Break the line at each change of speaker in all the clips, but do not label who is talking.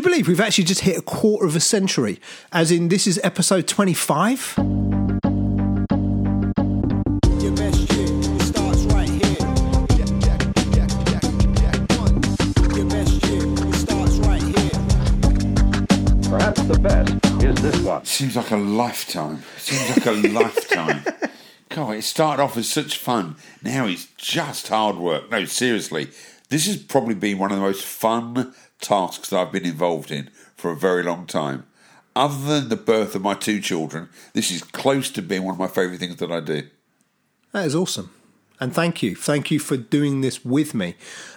you believe we've actually just hit a quarter of a century? As in, this is episode 25?
Your best year, it starts right here. Jack, Jack, Jack, Jack, Jack, one. Your best year, it starts right here.
Perhaps the best is this one.
Seems like a lifetime. Seems like a lifetime. God, it started off as such fun. Now it's just hard work. No, seriously. This has probably been one of the most fun tasks that I've been involved in for a very long time. Other than the birth of my two children, this is close to being one of my favourite things that I do.
That is awesome. And thank you. Thank you for doing this with me.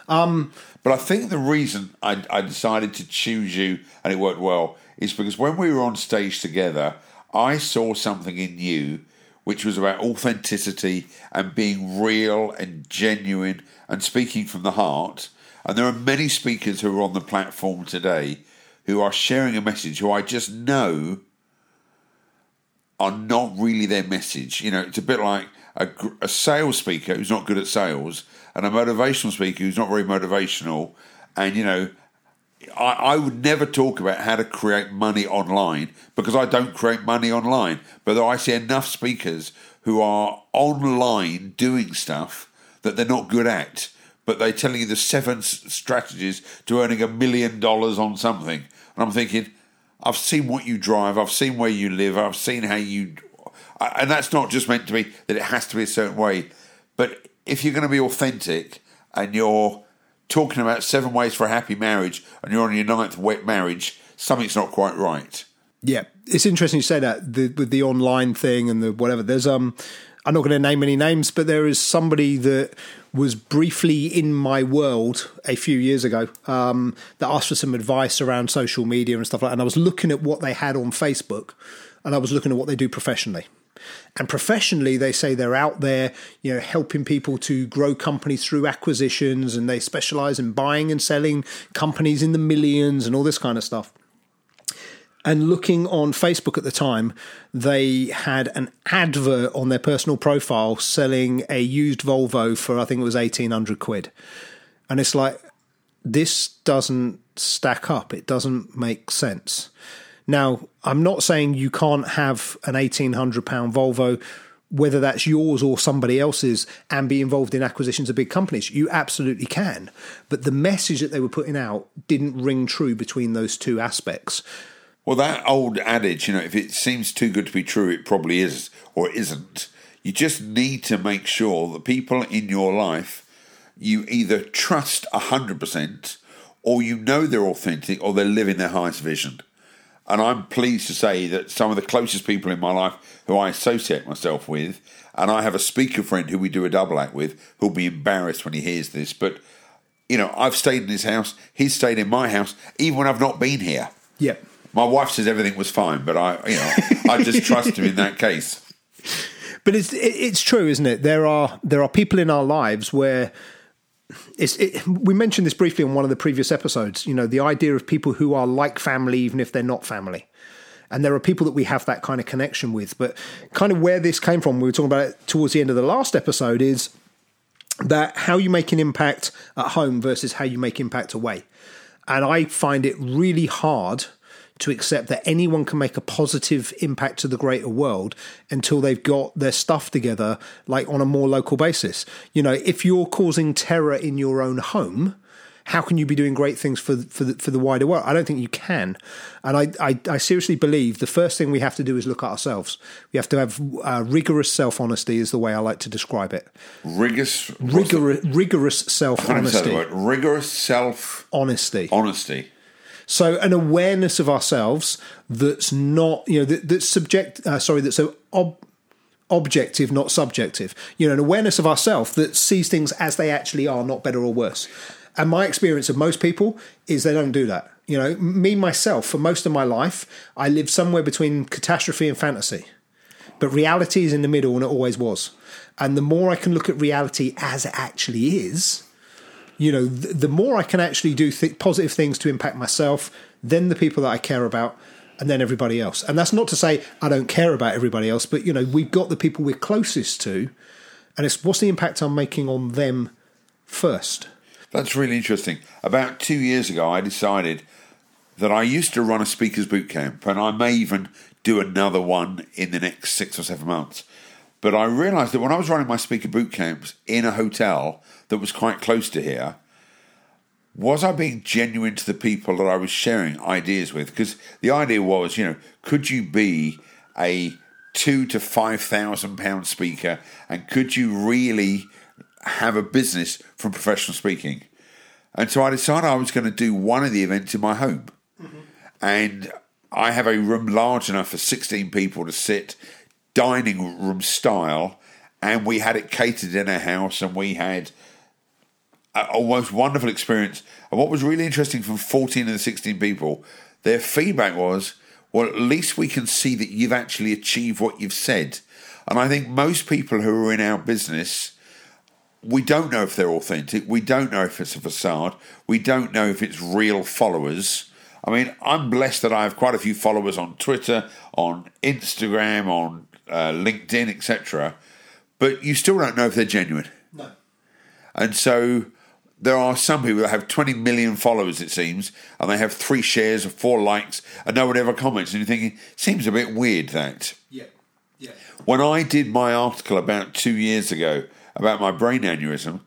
Um, But I think the reason I, I decided to choose you and it worked well is because when we were on stage together, I saw something in you which was about authenticity and being real and genuine and speaking from the heart. And there are many speakers who are on the platform today who are sharing a message who I just know are not really their message. You know, it's a bit like a, a sales speaker who's not good at sales and a motivational speaker who's not very motivational. And, you know, I, I would never talk about how to create money online because I don't create money online. But I see enough speakers who are online doing stuff that they're not good at, but they're telling you the seven strategies to earning a million dollars on something. And I'm thinking, I've seen what you drive, I've seen where you live, I've seen how you. And that's not just meant to be that it has to be a certain way, but if you're going to be authentic and you're talking about seven ways for a happy marriage and you're on your ninth wet marriage, something's not quite right.
Yeah, it's interesting you say that the, with the online thing and the whatever. There's um, I'm not going to name any names, but there is somebody that was briefly in my world a few years ago um, that asked for some advice around social media and stuff like. that. And I was looking at what they had on Facebook, and I was looking at what they do professionally. And professionally, they say they're out there, you know, helping people to grow companies through acquisitions, and they specialize in buying and selling companies in the millions and all this kind of stuff. And looking on Facebook at the time, they had an advert on their personal profile selling a used Volvo for I think it was eighteen hundred quid, and it's like this doesn't stack up. It doesn't make sense. Now, I'm not saying you can't have an eighteen hundred pound Volvo, whether that's yours or somebody else's, and be involved in acquisitions of big companies. You absolutely can, but the message that they were putting out didn't ring true between those two aspects.
Well, that old adage, you know, if it seems too good to be true, it probably is or isn't. You just need to make sure that people in your life you either trust 100% or you know they're authentic or they're living their highest vision. And I'm pleased to say that some of the closest people in my life who I associate myself with, and I have a speaker friend who we do a double act with, who'll be embarrassed when he hears this, but you know, I've stayed in his house, he's stayed in my house, even when I've not been here.
Yeah.
My wife says everything was fine, but I, you know, I just trust him in that case.
But it's it's true, isn't it? There are there are people in our lives where it's it, we mentioned this briefly on one of the previous episodes. You know, the idea of people who are like family, even if they're not family. And there are people that we have that kind of connection with. But kind of where this came from, we were talking about it towards the end of the last episode, is that how you make an impact at home versus how you make impact away. And I find it really hard to accept that anyone can make a positive impact to the greater world until they've got their stuff together, like on a more local basis. You know, if you're causing terror in your own home, how can you be doing great things for for the, for the wider world? I don't think you can, and I, I, I seriously believe the first thing we have to do is look at ourselves. We have to have uh, rigorous self honesty, is the way I like to describe it.
Rigorous,
Rigorous rigorous self
I don't know if I said the
honesty.
rigorous self
Honesty.
honesty.
So an awareness of ourselves that's not, you know, that, that's subject, uh, sorry, that's so ob, objective, not subjective. You know, an awareness of ourselves that sees things as they actually are, not better or worse. And my experience of most people is they don't do that. You know, me myself, for most of my life, I lived somewhere between catastrophe and fantasy. But reality is in the middle, and it always was. And the more I can look at reality as it actually is, you know, th- the more I can actually do th- positive things to impact myself, then the people that I care about, and then everybody else. And that's not to say I don't care about everybody else, but you know, we've got the people we're closest to, and it's what's the impact I'm making on them first.
That's really interesting. About two years ago, I decided that I used to run a speakers boot camp, and I may even do another one in the next six or seven months. But I realised that when I was running my speaker boot camps in a hotel that was quite close to here, was I being genuine to the people that I was sharing ideas with? Because the idea was, you know, could you be a two to five thousand pound speaker, and could you really have a business from professional speaking? And so I decided I was going to do one of the events in my home, mm-hmm. and I have a room large enough for sixteen people to sit, dining room style, and we had it catered in a house, and we had a almost wonderful experience. And what was really interesting from 14 of the 16 people, their feedback was, well, at least we can see that you've actually achieved what you've said. And I think most people who are in our business, we don't know if they're authentic. We don't know if it's a facade. We don't know if it's real followers. I mean, I'm blessed that I have quite a few followers on Twitter, on Instagram, on uh, LinkedIn, etc. But you still don't know if they're genuine.
No.
And so there are some people that have 20 million followers, it seems, and they have three shares or four likes, and no one ever comments. And you're thinking, seems a bit weird that.
Yeah. Yeah.
When I did my article about two years ago about my brain aneurysm,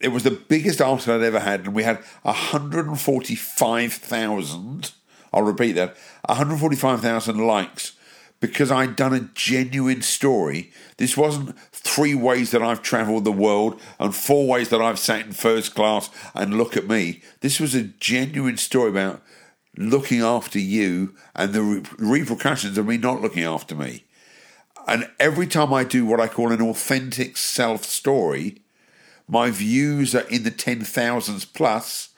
it was the biggest article I'd ever had, and we had 145,000, I'll repeat that, 145,000 likes because I'd done a genuine story. This wasn't three ways that I've travelled the world and four ways that I've sat in first class and look at me. This was a genuine story about looking after you and the re- repercussions of me not looking after me. And every time I do what I call an authentic self story, my views are in the 10,000s plus.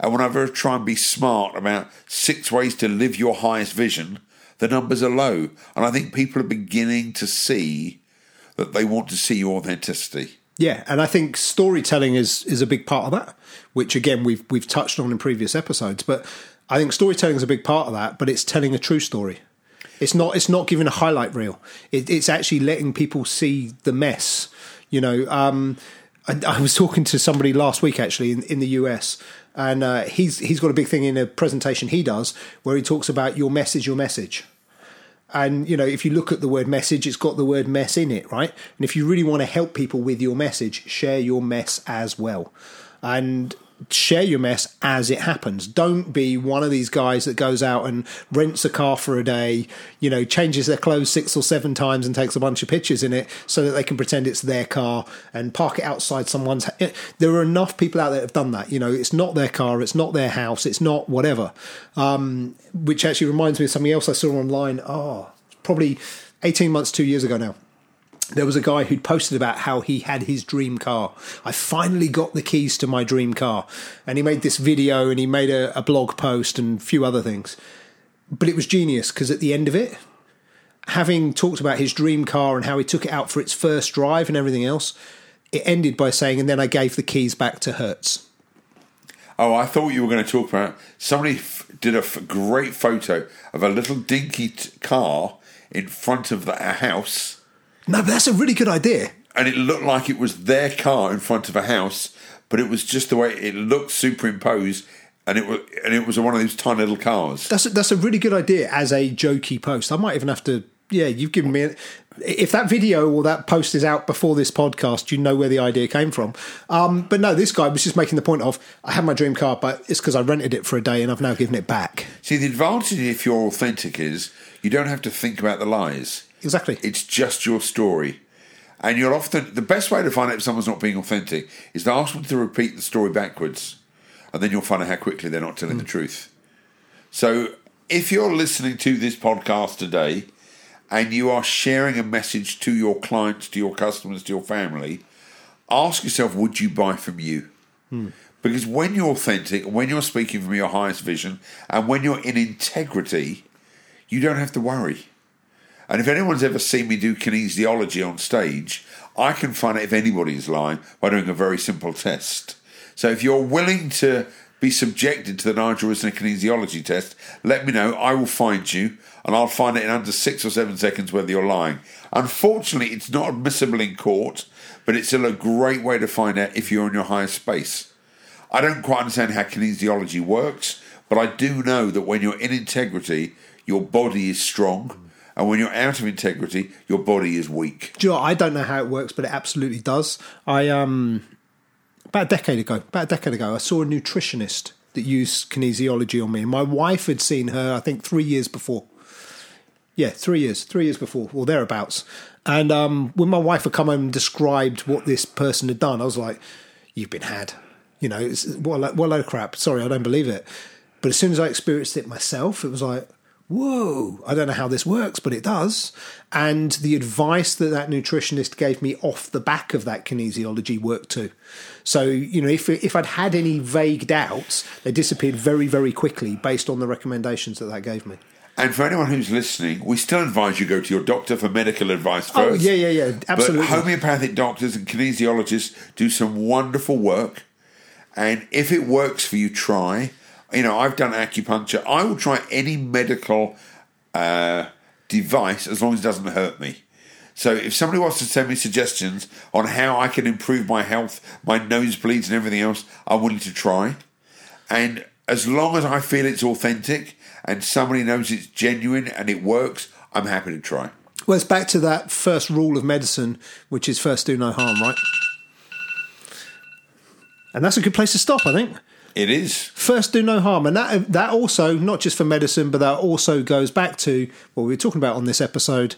And whenever I try and be smart about six ways to live your highest vision, the numbers are low. And I think people are beginning to see that they want to see your authenticity.
Yeah, and I think storytelling is is a big part of that, which again we've we've touched on in previous episodes. But I think storytelling is a big part of that. But it's telling a true story. It's not it's not giving a highlight reel. It, it's actually letting people see the mess. You know, um, I, I was talking to somebody last week actually in, in the US, and uh, he's he's got a big thing in a presentation he does where he talks about your message, your message. And you know, if you look at the word message, it's got the word mess in it, right? And if you really want to help people with your message, share your mess as well. And share your mess as it happens. Don't be one of these guys that goes out and rents a car for a day, you know, changes their clothes six or seven times and takes a bunch of pictures in it so that they can pretend it's their car and park it outside someone's. There are enough people out there that have done that. You know, it's not their car, it's not their house, it's not whatever. Um, which actually reminds me of something else I saw online. Oh, probably 18 months, two years ago now there was a guy who'd posted about how he had his dream car. I finally got the keys to my dream car. And he made this video and he made a, a blog post and a few other things. But it was genius because at the end of it, having talked about his dream car and how he took it out for its first drive and everything else, it ended by saying, and then I gave the keys back to Hertz.
Oh, I thought you were going to talk about somebody f- did a f- great photo of a little dinky t- car in front of the, a house
No, but that's a really good idea.
and it looked like it was their car in front of a house, but it was just the way it looked superimposed, and it was and it was one of those tiny little cars.
That's a, that's a really good idea as a jokey post. I might even have to. Yeah, you've given me. A, if that video or that post is out before this podcast, you know where the idea came from. Um, but no, this guy was just making the point of I had my dream car, but it's because I rented it for a day and I've now given it back.
See, the advantage if you're authentic is you don't have to think about the lies.
Exactly.
It's just your story. And you'll often, the best way to find out if someone's not being authentic is to ask them to repeat the story backwards. And then you'll find out how quickly they're not telling the hmm. truth. So if you're listening to this podcast today and you are sharing a message to your clients, to your customers, to your family, ask yourself, would you buy from you? Hmm. Because when you're authentic, when you're speaking from your highest vision, and when you're in integrity, you don't have to worry. And if anyone's ever seen me do kinesiology on stage, I can find out if anybody is lying by doing a very simple test. So if you're willing to be subjected to the Nigel Risner kinesiology test, let me know. I will find you, and I'll find it in under six or seven seconds whether you're lying. Unfortunately, it's not admissible in court, but it's still a great way to find out if you're in your highest space. I don't quite understand how kinesiology works, But I do know that when you're in integrity, your body is strong, and when you're out of integrity, your body is weak.
Do you know. I don't know how it works, but it absolutely does. I um about a decade ago, about a decade ago, I saw a nutritionist that used kinesiology on me. My wife had seen her, I think, three years before. Yeah, three years, three years before, or thereabouts. And um, when my wife had come home and described what this person had done, I was like, "You've been had." You know, it's, what a what a load of crap. Sorry, I don't believe it. But as soon as I experienced it myself, it was like, whoa, I don't know how this works, but it does. And the advice that that nutritionist gave me off the back of that kinesiology worked too. So, you know, if, if I'd had any vague doubts, they disappeared very, very quickly based on the recommendations that that gave me.
And for anyone who's listening, we still advise you go to your doctor for medical advice oh, first.
Oh, yeah, yeah, yeah, absolutely.
But homeopathic doctors and kinesiologists do some wonderful work. And if it works for you, try. You know, I've done acupuncture. I will try any medical uh, device as long as it doesn't hurt me. So if somebody wants to send me suggestions on how I can improve my health, my nosebleeds and everything else, I'm willing to try. And as long as I feel it's authentic and somebody knows it's genuine and it works, I'm happy to try.
Well, it's back to that first rule of medicine, which is first do no harm, right? And that's a good place to stop, I think.
It is.
First, do no harm, and that that also not just for medicine, but that also goes back to what we were talking about on this episode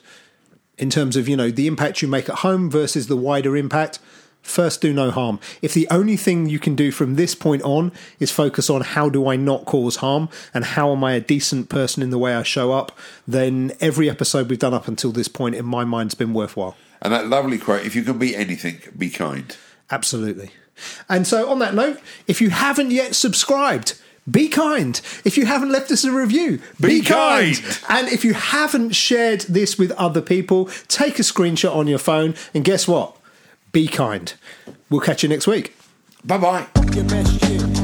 in terms of you know the impact you make at home versus the wider impact. First, do no harm. If the only thing you can do from this point on is focus on how do I not cause harm and how am I a decent person in the way I show up, then every episode we've done up until this point, in my mind, has been worthwhile.
And that lovely quote if you can be anything, be kind.
Absolutely. And so, on that note, if you haven't yet subscribed, be kind. If you haven't left us a review, be,
Be kind.
And if you haven't shared this with other people, take a screenshot on your phone. And guess what? Be kind. We'll catch you next week.
Bye bye.
Your best year